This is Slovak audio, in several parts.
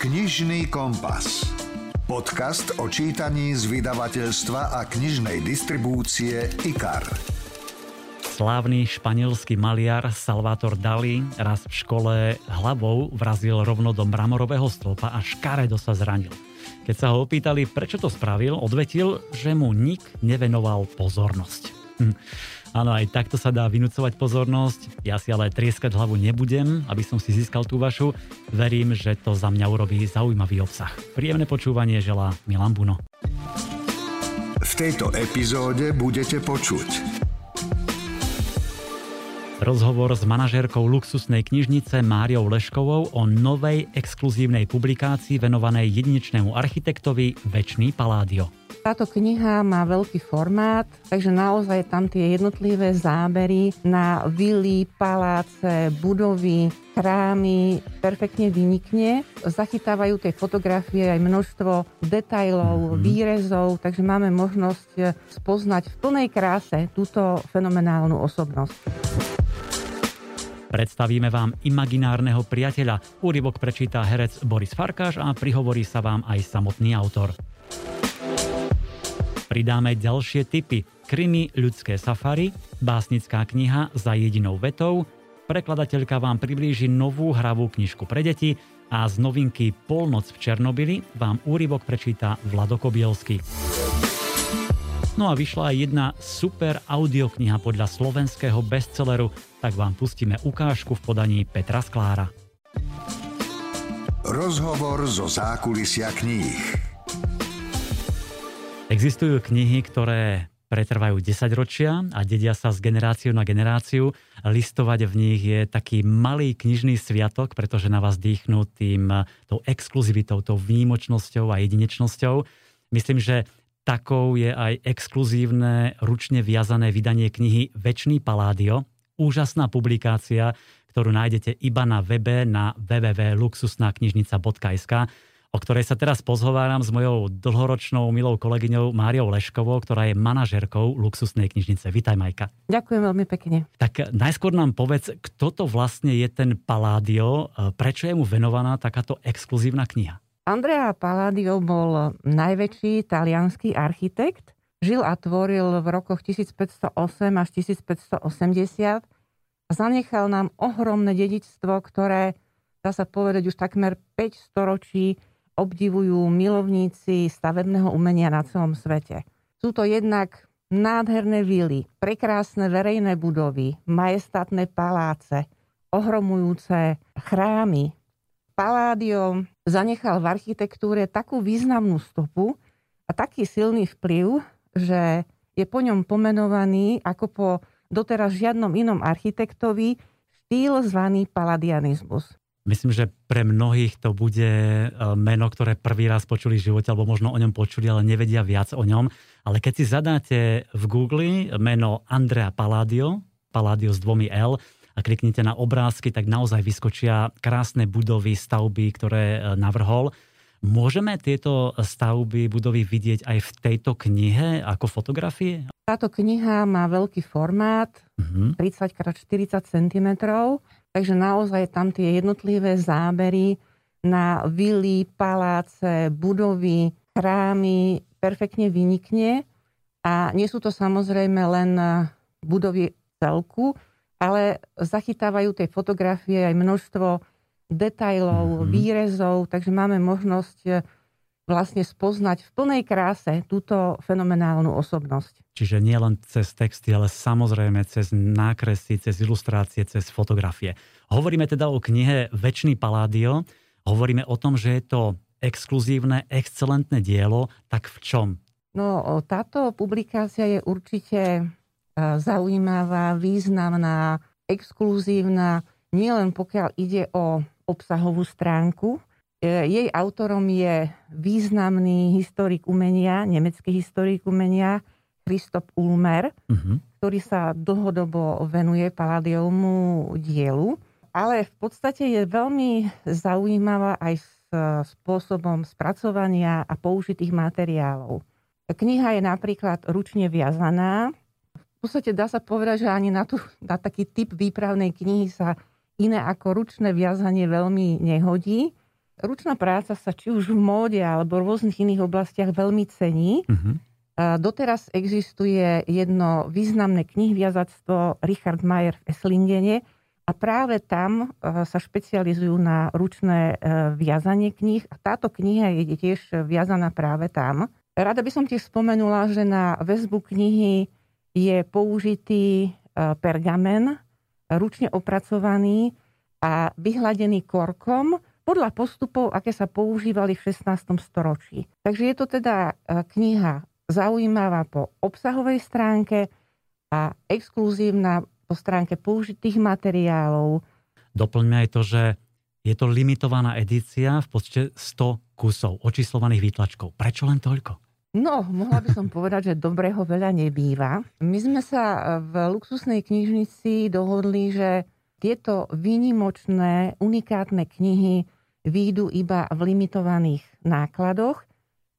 Knižný kompas. Podcast o čítaní z vydavateľstva a knižnej distribúcie IKAR. Slávny španielský maliar Salvador Dali raz v škole hlavou vrazil rovno do mramorového stĺpa a škaredo sa zranil. Keď sa ho opýtali, prečo to spravil, odvetil, že mu nik nevenoval pozornosť. Hm. Áno, aj takto sa dá vynúcovať pozornosť. Ja si ale trieskať hlavu nebudem, aby som si získal tú vašu. Verím, že to za mňa urobí zaujímavý obsah. Príjemné počúvanie želá Milan Buno. V tejto epizóde budete počuť Rozhovor s manažérkou luxusnej knižnice Máriou Leškovou o novej exkluzívnej publikácii venovanej jedinečnému architektovi Večný Paládio. Táto kniha má veľký formát, takže naozaj tam tie jednotlivé zábery na vily, paláce, budovy, chrámy perfektne vynikne. Zachytávajú tej fotografie aj množstvo detajlov, mm-hmm. výrezov, takže máme možnosť spoznať v plnej kráse túto fenomenálnu osobnosť. Predstavíme vám imaginárneho priateľa. Úryvok prečíta herec Boris Farkáš a prihovorí sa vám aj samotný autor. Pridáme ďalšie typy. Krymy ľudské safari, básnická kniha za jedinou vetou, prekladateľka vám priblíži novú hravú knižku pre deti a z novinky Polnoc v Černobili vám úryvok prečíta Vlado. No a vyšla aj jedna super audiokniha podľa slovenského bestselleru, tak vám pustíme ukážku v podaní Petra Sklára. Rozhovor zo zákulisia kníh. Existujú knihy, ktoré pretrvajú 10 ročia a dedia sa z generáciu na generáciu. Listovať v nich je taký malý knižný sviatok, pretože na vás dýchnú tým, tou exkluzivitou, tou výnimočnosťou a jedinečnosťou. Myslím, že takou je aj exkluzívne ručne viazané vydanie knihy Večný Paládio. Úžasná publikácia, ktorú nájdete iba na webe na www.luxusnaknižnica.sk o ktorej sa teraz pozhováram s mojou dlhoročnou milou kolegyňou Máriou Leškovou, ktorá je manažerkou luxusnej knižnice. Vítaj, Majka. Ďakujem veľmi pekne. Tak najskôr nám povedz, kto to vlastne je ten Palladio, prečo je mu venovaná takáto exkluzívna kniha? Andrea Palladio bol najväčší talianský architekt. Žil a tvoril v rokoch 1508 až 1580 a zanechal nám ohromné dedičstvo, ktoré dá sa povedať už takmer 5 storočí obdivujú milovníci stavebného umenia na celom svete. Sú to jednak nádherné vily, prekrásne verejné budovy, majestátne paláce, ohromujúce chrámy. Paládio zanechal v architektúre takú významnú stopu a taký silný vplyv, že je po ňom pomenovaný ako po doteraz žiadnom inom architektovi štýl zvaný paladianizmus. Myslím, že pre mnohých to bude e, meno, ktoré prvý raz počuli v živote, alebo možno o ňom počuli, ale nevedia viac o ňom. Ale keď si zadáte v Google meno Andrea Palladio, Palladio s dvomi L, a kliknite na obrázky, tak naozaj vyskočia krásne budovy, stavby, ktoré e, navrhol. Môžeme tieto stavby, budovy vidieť aj v tejto knihe ako fotografie? Táto kniha má veľký formát, uh-huh. 30x40 cm Takže naozaj tam tie jednotlivé zábery na vily, paláce, budovy, chrámy perfektne vynikne. A nie sú to samozrejme len budovy celku, ale zachytávajú tej fotografie aj množstvo detajlov, mm-hmm. výrezov, takže máme možnosť vlastne spoznať v plnej kráse túto fenomenálnu osobnosť. Čiže nie len cez texty, ale samozrejme cez nákresy, cez ilustrácie, cez fotografie. Hovoríme teda o knihe Večný Paládio. Hovoríme o tom, že je to exkluzívne, excelentné dielo. Tak v čom? No, táto publikácia je určite e, zaujímavá, významná, exkluzívna, nielen pokiaľ ide o obsahovú stránku, jej autorom je významný historik umenia, nemecký historik umenia Christoph Ulmer, uh-huh. ktorý sa dlhodobo venuje Paladiomu dielu, ale v podstate je veľmi zaujímavá aj s spôsobom spracovania a použitých materiálov. Kniha je napríklad ručne viazaná. V podstate dá sa povedať, že ani na, tu, na taký typ výpravnej knihy sa iné ako ručné viazanie veľmi nehodí ručná práca sa či už v móde alebo v rôznych iných oblastiach veľmi cení. Uh-huh. Doteraz existuje jedno významné knihviazactvo Richard Mayer v Eslingene a práve tam e, sa špecializujú na ručné e, viazanie kníh a táto kniha je tiež viazaná práve tam. Rada by som tiež spomenula, že na väzbu knihy je použitý e, pergamen, ručne opracovaný a vyhladený korkom podľa postupov, aké sa používali v 16. storočí. Takže je to teda kniha zaujímavá po obsahovej stránke a exkluzívna po stránke použitých materiálov. Doplňme aj to, že je to limitovaná edícia v počte 100 kusov očíslovaných výtlačkov. Prečo len toľko? No, mohla by som povedať, že dobrého veľa nebýva. My sme sa v luxusnej knižnici dohodli, že tieto výnimočné, unikátne knihy výjdu iba v limitovaných nákladoch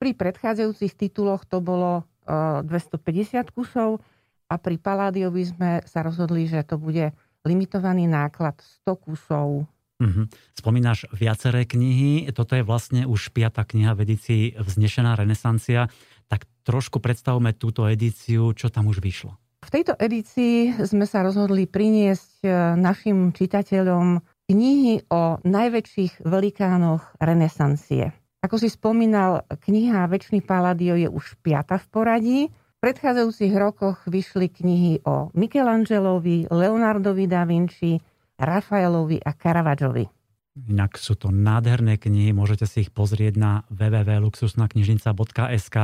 pri predchádzajúcich tituloch to bolo 250 e, kusov a pri Paládiovi sme sa rozhodli, že to bude limitovaný náklad 100 kusov. Mm-hmm. Spomínaš viaceré knihy, toto je vlastne už piata kniha v edícii Vznešená renesancia, tak trošku predstavme túto edíciu, čo tam už vyšlo. V tejto edícii sme sa rozhodli priniesť e, našim čitateľom knihy o najväčších velikánoch renesancie. Ako si spomínal, kniha Večný Paladio je už piata v poradí. V predchádzajúcich rokoch vyšli knihy o Michelangelovi, Leonardovi da Vinci, Rafaelovi a Caravaggioli. Inak sú to nádherné knihy, môžete si ich pozrieť na www.luxusnaknižnica.sk,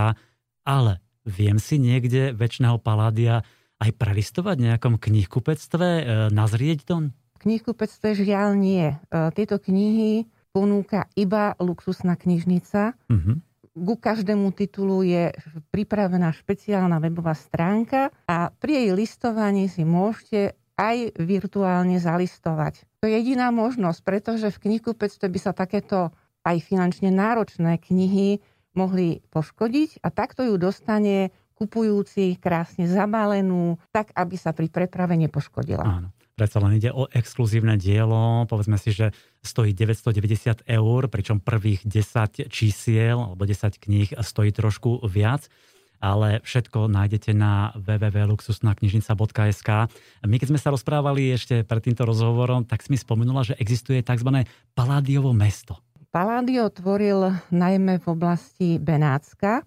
ale viem si niekde Večného Paládia aj prelistovať v nejakom knihkupectve, e, nazrieť to? V knihkupectve žiaľ nie. E, tieto knihy ponúka iba luxusná knižnica. Uh-huh. Ku každému titulu je pripravená špeciálna webová stránka a pri jej listovaní si môžete aj virtuálne zalistovať. To je jediná možnosť, pretože v knihkupectve by sa takéto aj finančne náročné knihy mohli poškodiť a takto ju dostane kupujúci krásne zabálenú, tak aby sa pri preprave nepoškodila. Áno. Predsa len ide o exkluzívne dielo, povedzme si, že stojí 990 eur, pričom prvých 10 čísiel alebo 10 kníh stojí trošku viac ale všetko nájdete na www.luxusnaknižnica.sk. My keď sme sa rozprávali ešte pred týmto rozhovorom, tak si mi spomenula, že existuje tzv. Paládiovo mesto. Paládio tvoril najmä v oblasti Benátska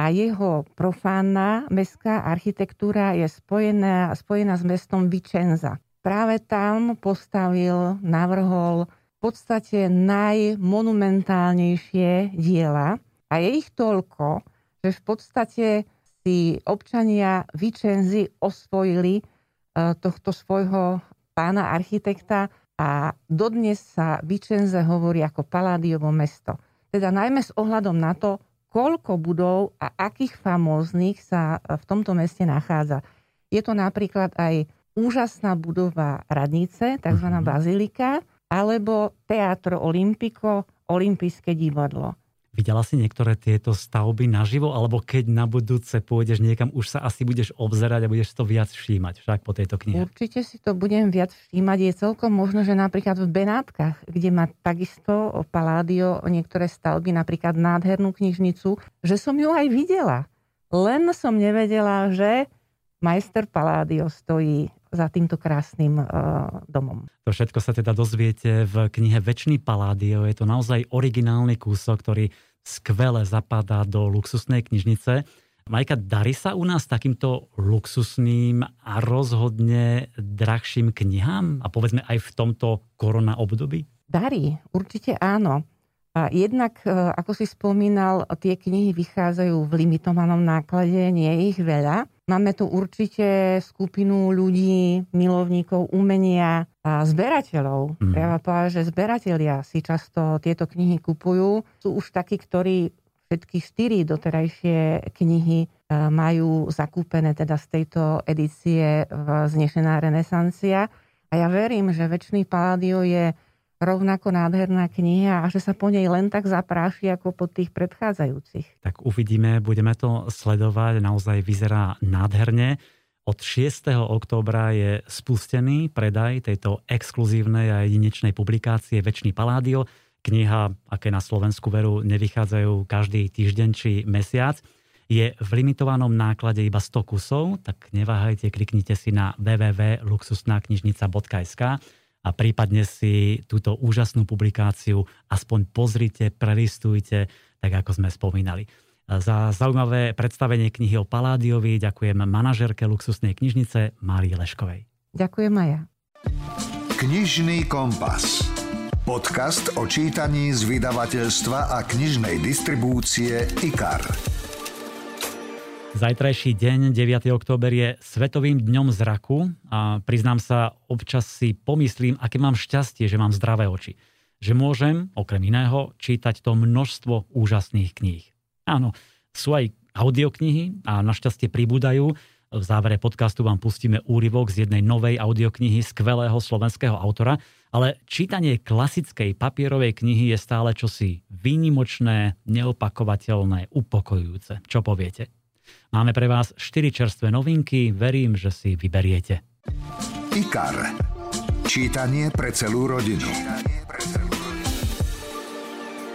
a jeho profánna mestská architektúra je spojená, spojená s mestom Vicenza práve tam postavil, navrhol v podstate najmonumentálnejšie diela a je ich toľko, že v podstate si občania Vicenzy osvojili e, tohto svojho pána architekta a dodnes sa Vicenze hovorí ako Paládiovo mesto. Teda najmä s ohľadom na to, koľko budov a akých famóznych sa v tomto meste nachádza. Je to napríklad aj úžasná budova radnice, tzv. Uh-huh. bazilika, alebo Teatro Olimpico, Olympijské divadlo. Videla si niektoré tieto stavby naživo, alebo keď na budúce pôjdeš niekam, už sa asi budeš obzerať a budeš to viac všímať, však po tejto knihe? Určite si to budem viac všímať. Je celkom možno, že napríklad v Benátkach, kde má takisto Paládio niektoré stavby, napríklad nádhernú knižnicu, že som ju aj videla. Len som nevedela, že majster Paládio stojí za týmto krásnym uh, domom. To všetko sa teda dozviete v knihe Večný Paládio. Je to naozaj originálny kúsok, ktorý skvele zapadá do luxusnej knižnice. Majka, darí sa u nás takýmto luxusným a rozhodne drahším knihám? A povedzme aj v tomto korona období? Darí, určite áno. A jednak, e, ako si spomínal, tie knihy vychádzajú v limitovanom náklade, nie je ich veľa. Máme tu určite skupinu ľudí, milovníkov umenia a zberateľov. Mm. Treba povedať, že zberatelia si často tieto knihy kupujú. Sú už takí, ktorí všetky štyri doterajšie knihy e, majú zakúpené teda z tejto edície Znešená renesancia. A ja verím, že Večný Paládio je rovnako nádherná kniha a že sa po nej len tak zapráši ako po tých predchádzajúcich. Tak uvidíme, budeme to sledovať, naozaj vyzerá nádherne. Od 6. októbra je spustený predaj tejto exkluzívnej a jedinečnej publikácie Večný Paládio. Kniha, aké na Slovensku veru nevychádzajú každý týždeň či mesiac, je v limitovanom náklade iba 100 kusov, tak neváhajte, kliknite si na www.luxusnáknižnica.sk a prípadne si túto úžasnú publikáciu aspoň pozrite, prelistujte, tak ako sme spomínali. Za zaujímavé predstavenie knihy o Paládiovi ďakujem manažerke luxusnej knižnice Márii Leškovej. Ďakujem aj ja. Knižný kompas. Podcast o čítaní z vydavateľstva a knižnej distribúcie IKAR. Zajtrajší deň, 9. október, je Svetovým dňom zraku a priznám sa, občas si pomyslím, aké mám šťastie, že mám zdravé oči. Že môžem, okrem iného, čítať to množstvo úžasných kníh. Áno, sú aj audioknihy a našťastie pribúdajú. V závere podcastu vám pustíme úryvok z jednej novej audioknihy skvelého slovenského autora, ale čítanie klasickej papierovej knihy je stále čosi výnimočné, neopakovateľné, upokojujúce. Čo poviete? Máme pre vás 4 čerstvé novinky, verím, že si vyberiete. IKAR. Čítanie pre celú rodinu.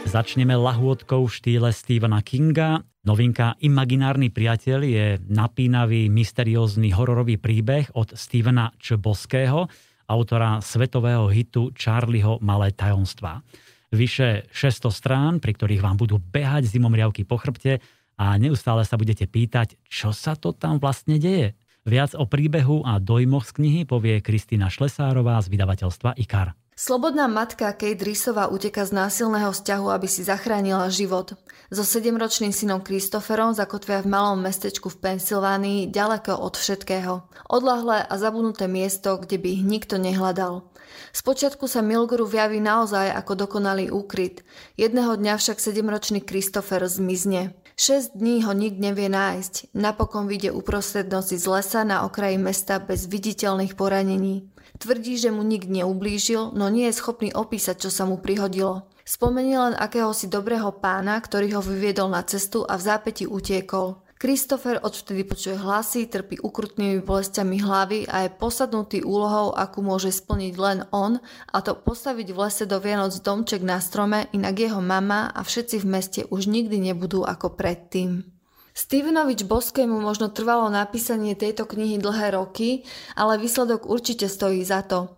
Začneme lahôdkou v štýle Stephena Kinga. Novinka Imaginárny priateľ je napínavý, mysteriózny hororový príbeh od Stephena Čboského, autora svetového hitu Charlieho Malé tajomstvá. Vyše 600 strán, pri ktorých vám budú behať zimomriavky po chrbte a neustále sa budete pýtať, čo sa to tam vlastne deje. Viac o príbehu a dojmoch z knihy povie Kristýna Šlesárová z vydavateľstva IKAR. Slobodná matka Kate Reesová uteka z násilného vzťahu, aby si zachránila život. So sedemročným synom Kristoferom zakotvia v malom mestečku v Pensylvánii, ďaleko od všetkého. Odlahlé a zabudnuté miesto, kde by ich nikto nehľadal. Spočiatku sa Milguru vjaví naozaj ako dokonalý úkryt. Jedného dňa však sedemročný Kristofer zmizne. 6 dní ho nik nevie nájsť. Napokon vyjde uprostred noci z lesa na okraji mesta bez viditeľných poranení. Tvrdí, že mu nik neublížil, no nie je schopný opísať, čo sa mu prihodilo. Spomenie len akéhosi dobrého pána, ktorý ho vyviedol na cestu a v zápäti utiekol. Christopher odvtedy počuje hlasy, trpí ukrutnými bolestiami hlavy a je posadnutý úlohou, akú môže splniť len on, a to postaviť v lese do Vianoc domček na strome, inak jeho mama a všetci v meste už nikdy nebudú ako predtým. Stevenovič Boskému možno trvalo napísanie tejto knihy dlhé roky, ale výsledok určite stojí za to.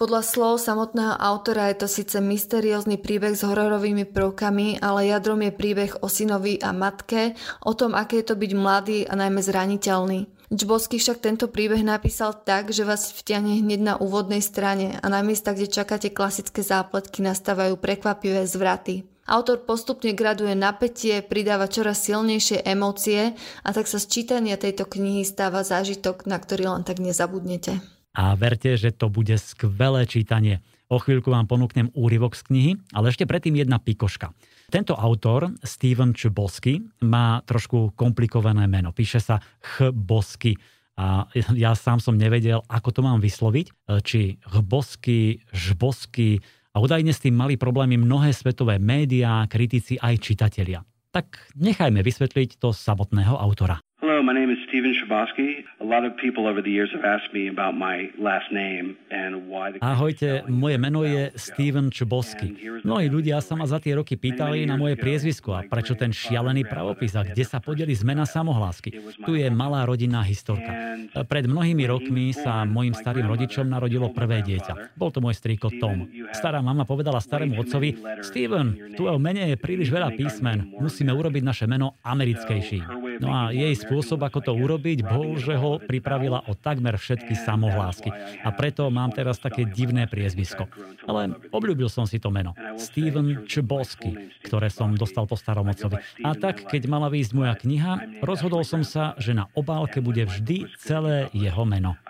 Podľa slov samotného autora je to síce mysteriózny príbeh s hororovými prvkami, ale jadrom je príbeh o synovi a matke, o tom, aké je to byť mladý a najmä zraniteľný. Čbosky však tento príbeh napísal tak, že vás vtiahne hneď na úvodnej strane a na miesta, kde čakáte klasické zápletky, nastávajú prekvapivé zvraty. Autor postupne graduje napätie, pridáva čoraz silnejšie emócie a tak sa z čítania tejto knihy stáva zážitok, na ktorý len tak nezabudnete a verte, že to bude skvelé čítanie. O chvíľku vám ponúknem úryvok z knihy, ale ešte predtým jedna pikoška. Tento autor, Steven Čbosky, má trošku komplikované meno. Píše sa Chbosky. A ja sám som nevedel, ako to mám vysloviť. Či Chbosky, Žbosky. A údajne s tým mali problémy mnohé svetové médiá, kritici aj čitatelia. Tak nechajme vysvetliť to samotného autora. Hello, my name is Steven Shabosky. A lot of people over the years have asked me about my last name and why the Ahojte, moje meno je Steven Čbosky. Mnohí ľudia sa ma za tie roky pýtali na moje priezvisko a prečo ten šialený pravopis a kde sa podeli zmena samohlásky. Tu je malá rodinná historka. Pred mnohými rokmi sa mojim starým rodičom narodilo prvé dieťa. Bol to môj strýko Tom. Stará mama povedala starému otcovi, Steven, tu mene je príliš veľa písmen, musíme urobiť naše meno americkejším. No a jej spôsob, ako to urobiť, bol, že ho pripravila o takmer všetky samohlásky. A preto mám teraz také divné priezvisko. Ale obľúbil som si to meno. Steven Čbosky, ktoré som dostal po starom otcovi. A tak, keď mala výjsť moja kniha, rozhodol som sa, že na obálke bude vždy celé jeho meno.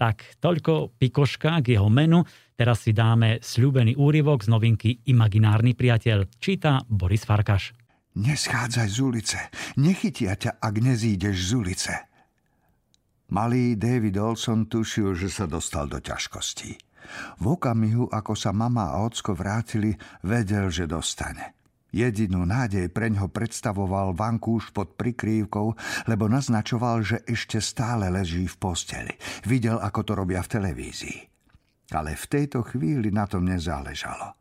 Tak, toľko pikoška k jeho menu. Teraz si dáme sľúbený úryvok z novinky Imaginárny priateľ. Číta Boris Farkaš. Neschádzaj z ulice. Nechytia ťa, ak nezídeš z ulice. Malý David Olson tušil, že sa dostal do ťažkostí. V okamihu, ako sa mama a ocko vrátili, vedel, že dostane. Jedinú nádej preňho predstavoval vankúš pod prikrývkou, lebo naznačoval, že ešte stále leží v posteli. Videl, ako to robia v televízii. Ale v tejto chvíli na tom nezáležalo.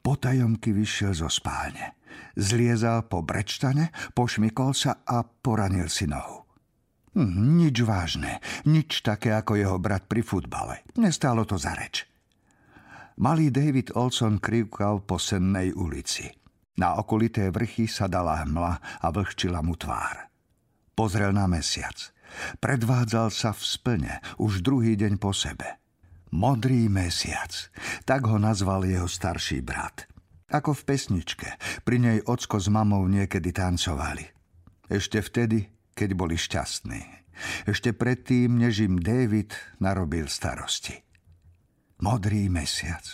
Potajomky vyšiel zo spálne. Zliezal po brečtane, pošmykol sa a poranil si nohu. Hm, nič vážne, nič také ako jeho brat pri futbale. Nestálo to za reč. Malý David Olson krivkal po sennej ulici. Na okolité vrchy sa dala hmla a vlhčila mu tvár. Pozrel na mesiac. Predvádzal sa v splne už druhý deň po sebe. Modrý mesiac, tak ho nazval jeho starší brat. Ako v pesničke, pri nej ocko s mamou niekedy tancovali. Ešte vtedy, keď boli šťastní. Ešte predtým, než im David narobil starosti. Modrý mesiac.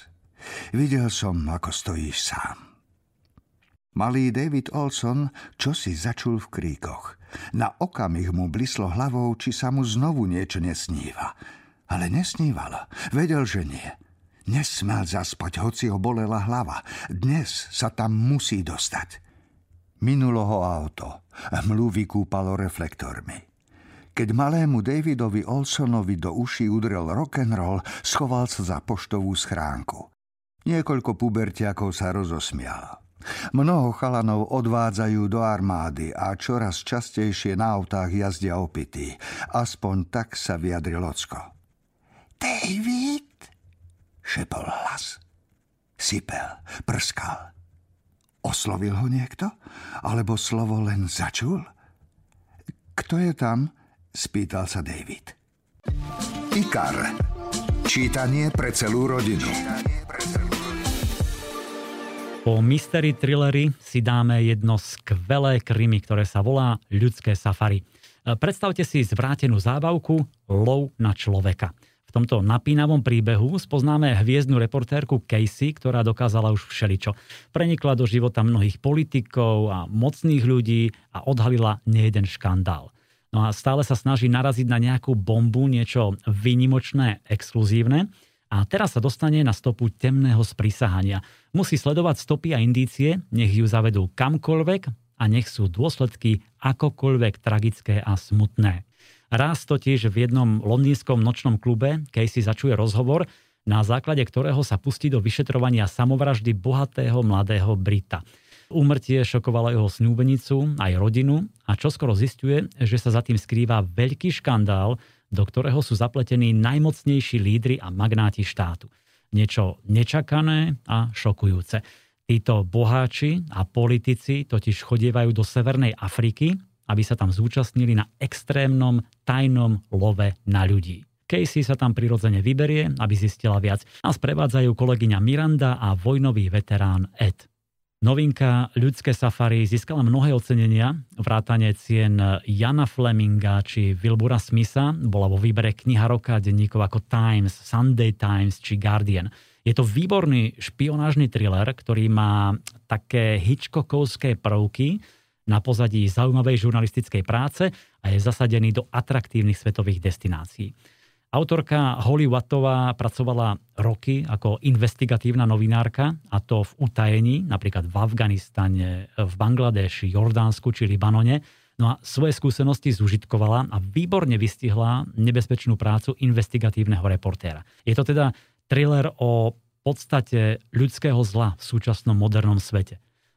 Videl som, ako stojíš sám. Malý David Olson čo si začul v kríkoch. Na okamih mu blislo hlavou, či sa mu znovu niečo nesníva. Ale nesnívala. Vedel, že nie. Nesmel zaspať, hoci ho bolela hlava. Dnes sa tam musí dostať. Minulo ho auto. Hmlu vykúpalo reflektormi. Keď malému Davidovi Olsonovi do uší udrel rock'n'roll, schoval sa za poštovú schránku. Niekoľko pubertiakov sa rozosmial. Mnoho chalanov odvádzajú do armády a čoraz častejšie na autách jazdia opití. Aspoň tak sa vyjadril Ocko. David, šepol hlas. Sypel, prskal. Oslovil ho niekto? Alebo slovo len začul? Kto je tam? Spýtal sa David. Ikar. Čítanie pre celú rodinu. Po mystery thrilleri si dáme jedno skvelé krimi, ktoré sa volá Ľudské safari. Predstavte si zvrátenú zábavku Lov na človeka tomto napínavom príbehu spoznáme hviezdnu reportérku Casey, ktorá dokázala už všeličo. Prenikla do života mnohých politikov a mocných ľudí a odhalila nejeden škandál. No a stále sa snaží naraziť na nejakú bombu, niečo výnimočné, exkluzívne. A teraz sa dostane na stopu temného sprísahania. Musí sledovať stopy a indície, nech ju zavedú kamkoľvek a nech sú dôsledky akokoľvek tragické a smutné. Raz totiž v jednom londýnskom nočnom klube Casey začuje rozhovor, na základe ktorého sa pustí do vyšetrovania samovraždy bohatého mladého Brita. Úmrtie šokovalo jeho snúbenicu, aj rodinu a čoskoro zistuje, že sa za tým skrýva veľký škandál, do ktorého sú zapletení najmocnejší lídry a magnáti štátu. Niečo nečakané a šokujúce. Títo boháči a politici totiž chodievajú do Severnej Afriky, aby sa tam zúčastnili na extrémnom tajnom love na ľudí. Casey sa tam prirodzene vyberie, aby zistila viac. A sprevádzajú kolegyňa Miranda a vojnový veterán Ed. Novinka Ľudské safari získala mnohé ocenenia, vrátane cien Jana Fleminga či Wilbura Smitha, bola vo výbere kniha roka denníkov ako Times, Sunday Times či Guardian. Je to výborný špionážny thriller, ktorý má také Hitchcockovské prvky, na pozadí zaujímavej žurnalistickej práce a je zasadený do atraktívnych svetových destinácií. Autorka Holly Wattová pracovala roky ako investigatívna novinárka, a to v utajení, napríklad v Afganistane, v Bangladeši, Jordánsku či Libanone. No a svoje skúsenosti zužitkovala a výborne vystihla nebezpečnú prácu investigatívneho reportéra. Je to teda thriller o podstate ľudského zla v súčasnom modernom svete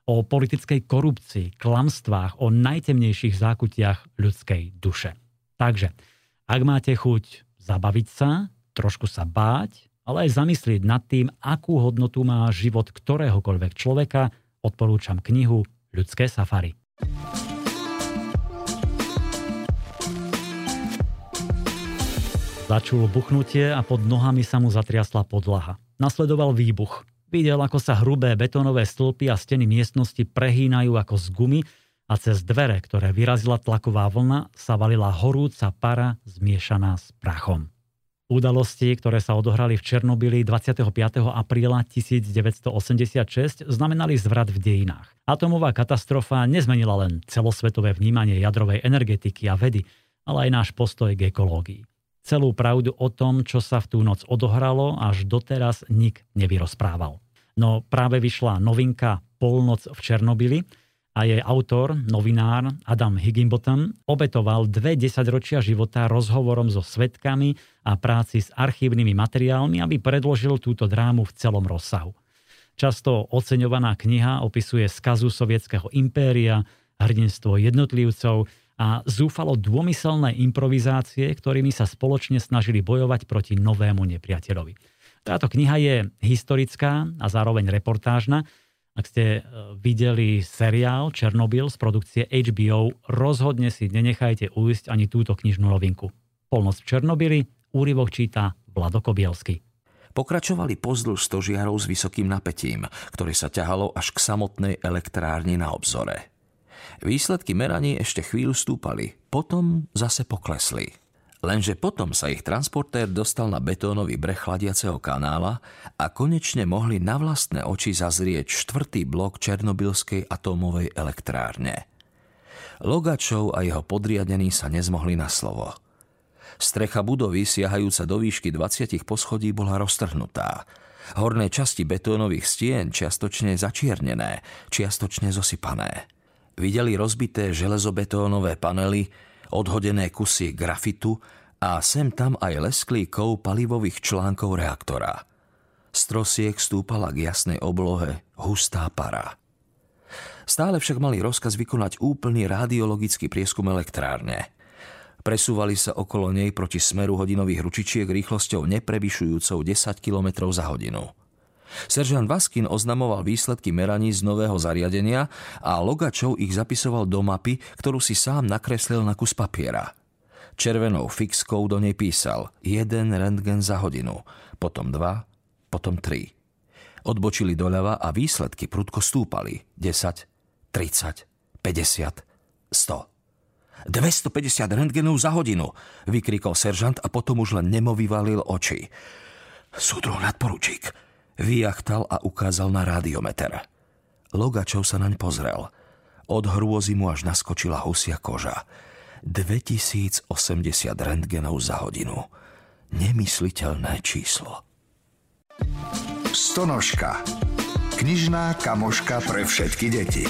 o politickej korupcii, klamstvách, o najtemnejších zákutiach ľudskej duše. Takže, ak máte chuť zabaviť sa, trošku sa báť, ale aj zamyslieť nad tým, akú hodnotu má život ktoréhokoľvek človeka, odporúčam knihu Ľudské safari. Začul buchnutie a pod nohami sa mu zatriasla podlaha. Nasledoval výbuch. Videl, ako sa hrubé betónové stĺpy a steny miestnosti prehýnajú ako z gumy a cez dvere, ktoré vyrazila tlaková vlna, sa valila horúca para zmiešaná s prachom. Udalosti, ktoré sa odohrali v Černobyle 25. apríla 1986, znamenali zvrat v dejinách. Atomová katastrofa nezmenila len celosvetové vnímanie jadrovej energetiky a vedy, ale aj náš postoj k ekológii. Celú pravdu o tom, čo sa v tú noc odohralo, až doteraz nik nevyrozprával. No práve vyšla novinka Polnoc v Černobyli a jej autor, novinár Adam Higginbottom, obetoval dve desaťročia života rozhovorom so svetkami a práci s archívnymi materiálmi, aby predložil túto drámu v celom rozsahu. Často oceňovaná kniha opisuje skazu sovietského impéria, hrdinstvo jednotlivcov a zúfalo dômyselné improvizácie, ktorými sa spoločne snažili bojovať proti novému nepriateľovi. Táto kniha je historická a zároveň reportážna, ak ste e, videli seriál Černobyl z produkcie HBO, rozhodne si nenechajte ujsť ani túto knižnú novinku. Polnoc v Černobyli, úryvok číta Vlado Kobielsky. Pokračovali pozdĺž stožiarov s vysokým napätím, ktoré sa ťahalo až k samotnej elektrárni na obzore. Výsledky meraní ešte chvíľu stúpali, potom zase poklesli. Lenže potom sa ich transportér dostal na betónový breh chladiaceho kanála a konečne mohli na vlastné oči zazrieť štvrtý blok Černobylskej atómovej elektrárne. Logačov a jeho podriadení sa nezmohli na slovo. Strecha budovy, siahajúca do výšky 20 poschodí, bola roztrhnutá. Horné časti betónových stien čiastočne začiernené, čiastočne zosypané. Videli rozbité železobetónové panely, odhodené kusy grafitu a sem tam aj lesklý kov palivových článkov reaktora. Z trosiek stúpala k jasnej oblohe hustá para. Stále však mali rozkaz vykonať úplný radiologický prieskum elektrárne. Presúvali sa okolo nej proti smeru hodinových ručičiek rýchlosťou neprevyšujúcou 10 km za hodinu. Seržant Vaskin oznamoval výsledky meraní z nového zariadenia a Logačov ich zapisoval do mapy, ktorú si sám nakreslil na kus papiera. Červenou fixkou do nej písal jeden rentgen za hodinu, potom dva, potom tri. Odbočili doľava a výsledky prudko stúpali. 10, 30, 50, 100. 250 rentgenov za hodinu, vykrikol seržant a potom už len nemo oči. Súdruh nadporučík, Vyjachtal a ukázal na rádiometer. Logačov sa naň pozrel. Od hrôzy mu až naskočila husia koža. 2080 rentgenov za hodinu. Nemysliteľné číslo. Stonožka. Knižná kamoška pre všetky deti.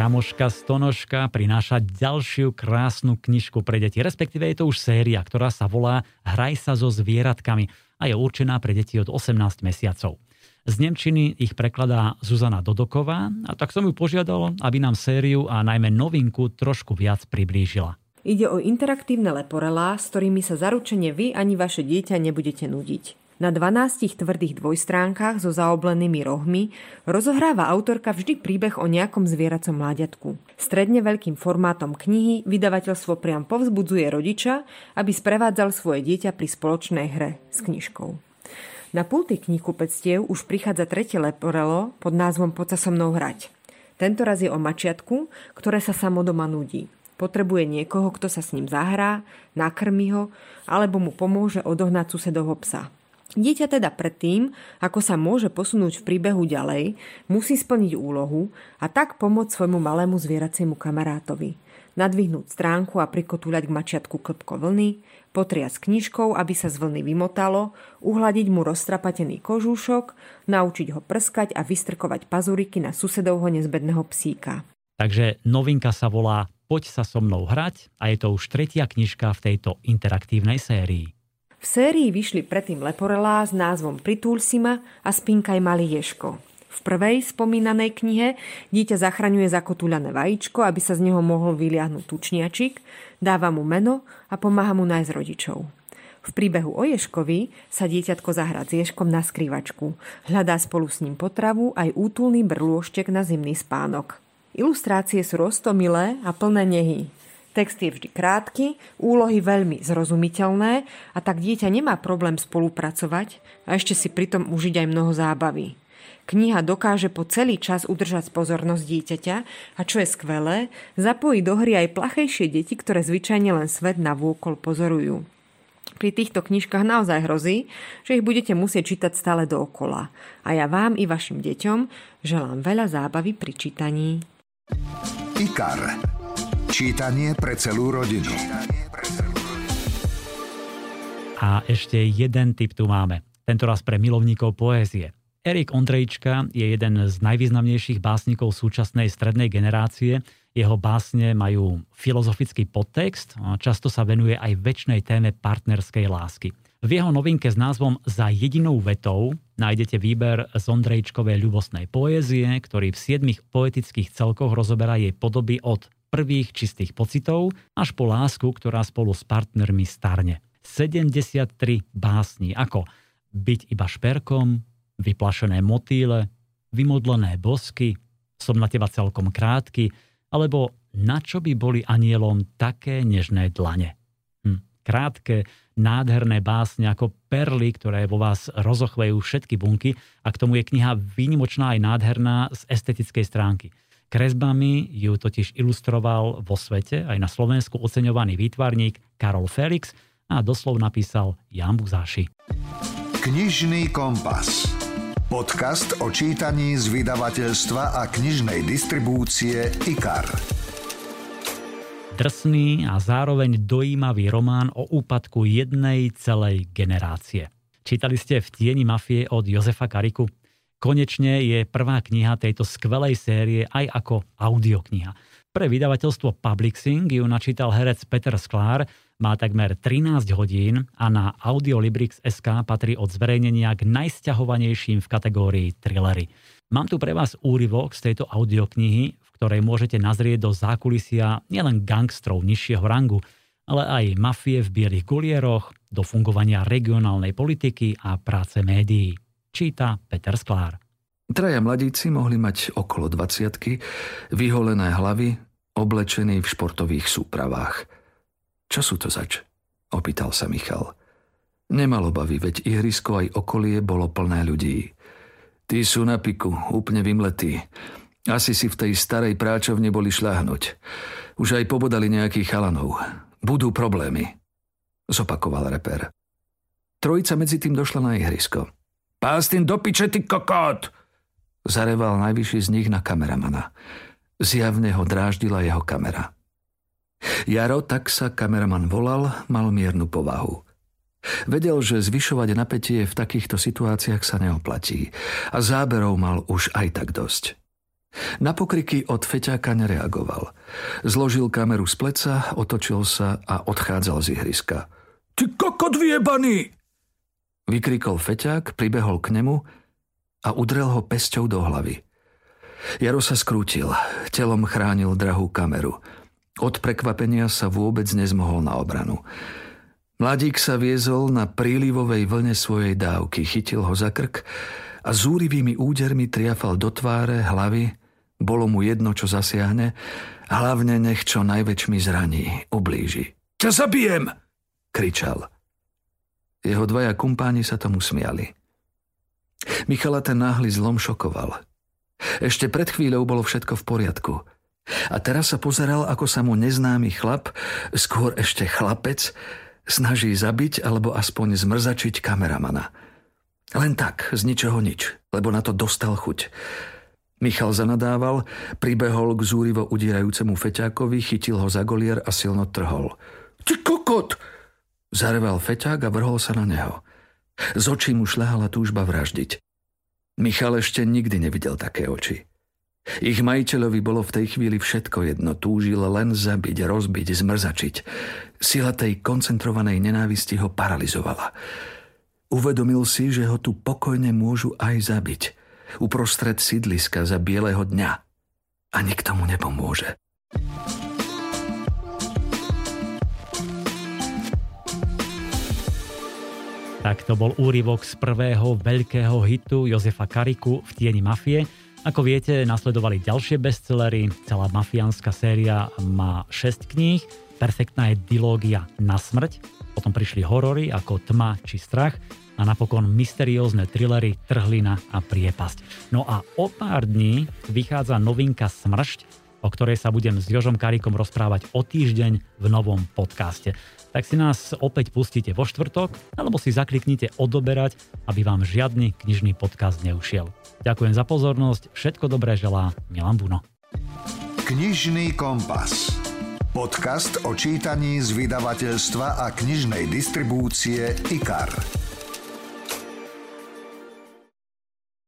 Kamoška Stonožka prináša ďalšiu krásnu knižku pre deti. Respektíve je to už séria, ktorá sa volá Hraj sa so zvieratkami a je určená pre deti od 18 mesiacov. Z Nemčiny ich prekladá Zuzana Dodoková a tak som ju požiadal, aby nám sériu a najmä novinku trošku viac priblížila. Ide o interaktívne leporelá, s ktorými sa zaručene vy ani vaše dieťa nebudete nudiť. Na 12 tvrdých dvojstránkach so zaoblenými rohmi rozohráva autorka vždy príbeh o nejakom zvieracom mláďatku. Stredne veľkým formátom knihy vydavateľstvo priam povzbudzuje rodiča, aby sprevádzal svoje dieťa pri spoločnej hre s knižkou. Na pulty knihkupectiev už prichádza tretie leporelo pod názvom Poď so mnou hrať. Tento raz je o mačiatku, ktoré sa samo doma nudí. Potrebuje niekoho, kto sa s ním zahrá, nakrmi ho, alebo mu pomôže odohnať susedovho psa. Dieťa teda predtým, ako sa môže posunúť v príbehu ďalej, musí splniť úlohu a tak pomôcť svojmu malému zvieraciemu kamarátovi. Nadvihnúť stránku a prikotúľať k mačiatku klpko vlny, potriať knižkou, aby sa z vlny vymotalo, uhladiť mu roztrapatený kožúšok, naučiť ho prskať a vystrkovať pazuriky na susedovho nezbedného psíka. Takže novinka sa volá Poď sa so mnou hrať a je to už tretia knižka v tejto interaktívnej sérii. V sérii vyšli predtým leporelá s názvom Pritúlsima a Spinkaj malý ješko. V prvej spomínanej knihe dieťa zachraňuje zakotúľané vajíčko, aby sa z neho mohol vyliahnuť tučniačik, dáva mu meno a pomáha mu nájsť rodičov. V príbehu o Ješkovi sa dieťatko zahrá s Ješkom na skrývačku. Hľadá spolu s ním potravu aj útulný brlôštek na zimný spánok. Ilustrácie sú roztomilé a plné nehy. Text je vždy krátky, úlohy veľmi zrozumiteľné a tak dieťa nemá problém spolupracovať a ešte si pritom užiť aj mnoho zábavy. Kniha dokáže po celý čas udržať pozornosť dieťaťa a čo je skvelé, zapojí do hry aj plachejšie deti, ktoré zvyčajne len svet na vôkol pozorujú. Pri týchto knižkách naozaj hrozí, že ich budete musieť čítať stále dookola. A ja vám i vašim deťom želám veľa zábavy pri čítaní. IKAR Čítanie pre celú rodinu. A ešte jeden tip tu máme. Tento raz pre milovníkov poézie. Erik Ondrejčka je jeden z najvýznamnejších básnikov súčasnej strednej generácie. Jeho básne majú filozofický podtext, často sa venuje aj väčšnej téme partnerskej lásky. V jeho novinke s názvom Za jedinou vetou nájdete výber z Ondrejčkovej ľubostnej poézie, ktorý v siedmých poetických celkoch rozoberá jej podoby od prvých čistých pocitov až po lásku, ktorá spolu s partnermi starne. 73 básni ako Byť iba šperkom, vyplašené motýle, vymodlené bosky, som na teba celkom krátky, alebo na čo by boli anielom také nežné dlane. Hm. Krátke, nádherné básne ako perly, ktoré vo vás rozochvejú všetky bunky a k tomu je kniha výnimočná aj nádherná z estetickej stránky. Kresbami ju totiž ilustroval vo svete aj na Slovensku oceňovaný výtvarník Karol Felix a doslov napísal Jan Buzáši. Knižný kompas. Podcast o čítaní z vydavateľstva a knižnej distribúcie IKAR. Drsný a zároveň dojímavý román o úpadku jednej celej generácie. Čítali ste v Tieni mafie od Jozefa Kariku? Konečne je prvá kniha tejto skvelej série aj ako audiokniha. Pre vydavateľstvo Publixing ju načítal herec Peter Sklár, má takmer 13 hodín a na Audiolibrix SK patrí od zverejnenia k najsťahovanejším v kategórii thrillery. Mám tu pre vás úryvok z tejto audioknihy, v ktorej môžete nazrieť do zákulisia nielen gangstrov nižšieho rangu, ale aj mafie v bielých gulieroch, do fungovania regionálnej politiky a práce médií. Číta Peter Sklár. Traja mladíci mohli mať okolo 20 vyholené hlavy, oblečení v športových súpravách – čo sú to zač? Opýtal sa Michal. Nemal obavy, veď ihrisko aj okolie bolo plné ľudí. Tí sú na piku, úplne vymletí. Asi si v tej starej práčovne boli šľahnuť. Už aj pobodali nejakých chalanov. Budú problémy. Zopakoval reper. Trojica medzi tým došla na ihrisko. Pás do piče, ty kokot! Zareval najvyšší z nich na kameramana. Zjavne ho dráždila jeho kamera. Jaro, tak sa kameraman volal, mal miernu povahu. Vedel, že zvyšovať napätie v takýchto situáciách sa neoplatí a záberov mal už aj tak dosť. Na pokriky od Feťáka nereagoval. Zložil kameru z pleca, otočil sa a odchádzal z ihriska. Ty kokot vyjebaný! Vykrikol Feťák, pribehol k nemu a udrel ho pesťou do hlavy. Jaro sa skrútil, telom chránil drahú kameru – od prekvapenia sa vôbec nezmohol na obranu. Mladík sa viezol na prílivovej vlne svojej dávky, chytil ho za krk a zúrivými údermi triafal do tváre, hlavy, bolo mu jedno, čo zasiahne, hlavne nech čo najväčšmi zraní, ublíži. Ťa zabijem! kričal. Jeho dvaja kumpáni sa tomu smiali. Michala ten náhly zlom šokoval. Ešte pred chvíľou bolo všetko v poriadku – a teraz sa pozeral, ako sa mu neznámy chlap, skôr ešte chlapec, snaží zabiť alebo aspoň zmrzačiť kameramana. Len tak, z ničoho nič, lebo na to dostal chuť. Michal zanadával, pribehol k zúrivo udierajúcemu feťákovi, chytil ho za golier a silno trhol. Ty kokot! Zareval feťák a vrhol sa na neho. Z očí mu šľahala túžba vraždiť. Michal ešte nikdy nevidel také oči. Ich majiteľovi bolo v tej chvíli všetko jedno, túžil len zabiť, rozbiť, zmrzačiť. Sila tej koncentrovanej nenávisti ho paralizovala. Uvedomil si, že ho tu pokojne môžu aj zabiť. Uprostred sídliska za bieleho dňa. A nikto mu nepomôže. Tak to bol úryvok z prvého veľkého hitu Jozefa Kariku v Tieni mafie. Ako viete, nasledovali ďalšie bestsellery, celá mafiánska séria má 6 kníh, perfektná je dilógia na smrť, potom prišli horory ako Tma či Strach a napokon mysteriózne thrillery Trhlina a Priepasť. No a o pár dní vychádza novinka Smršť, o ktorej sa budem s Jožom Karikom rozprávať o týždeň v novom podcaste tak si nás opäť pustíte vo štvrtok alebo si zakliknite odoberať, aby vám žiadny knižný podcast neušiel. Ďakujem za pozornosť, všetko dobré želá Milan Buno. Knižný kompas. Podcast o čítaní z vydavateľstva a knižnej distribúcie IKAR.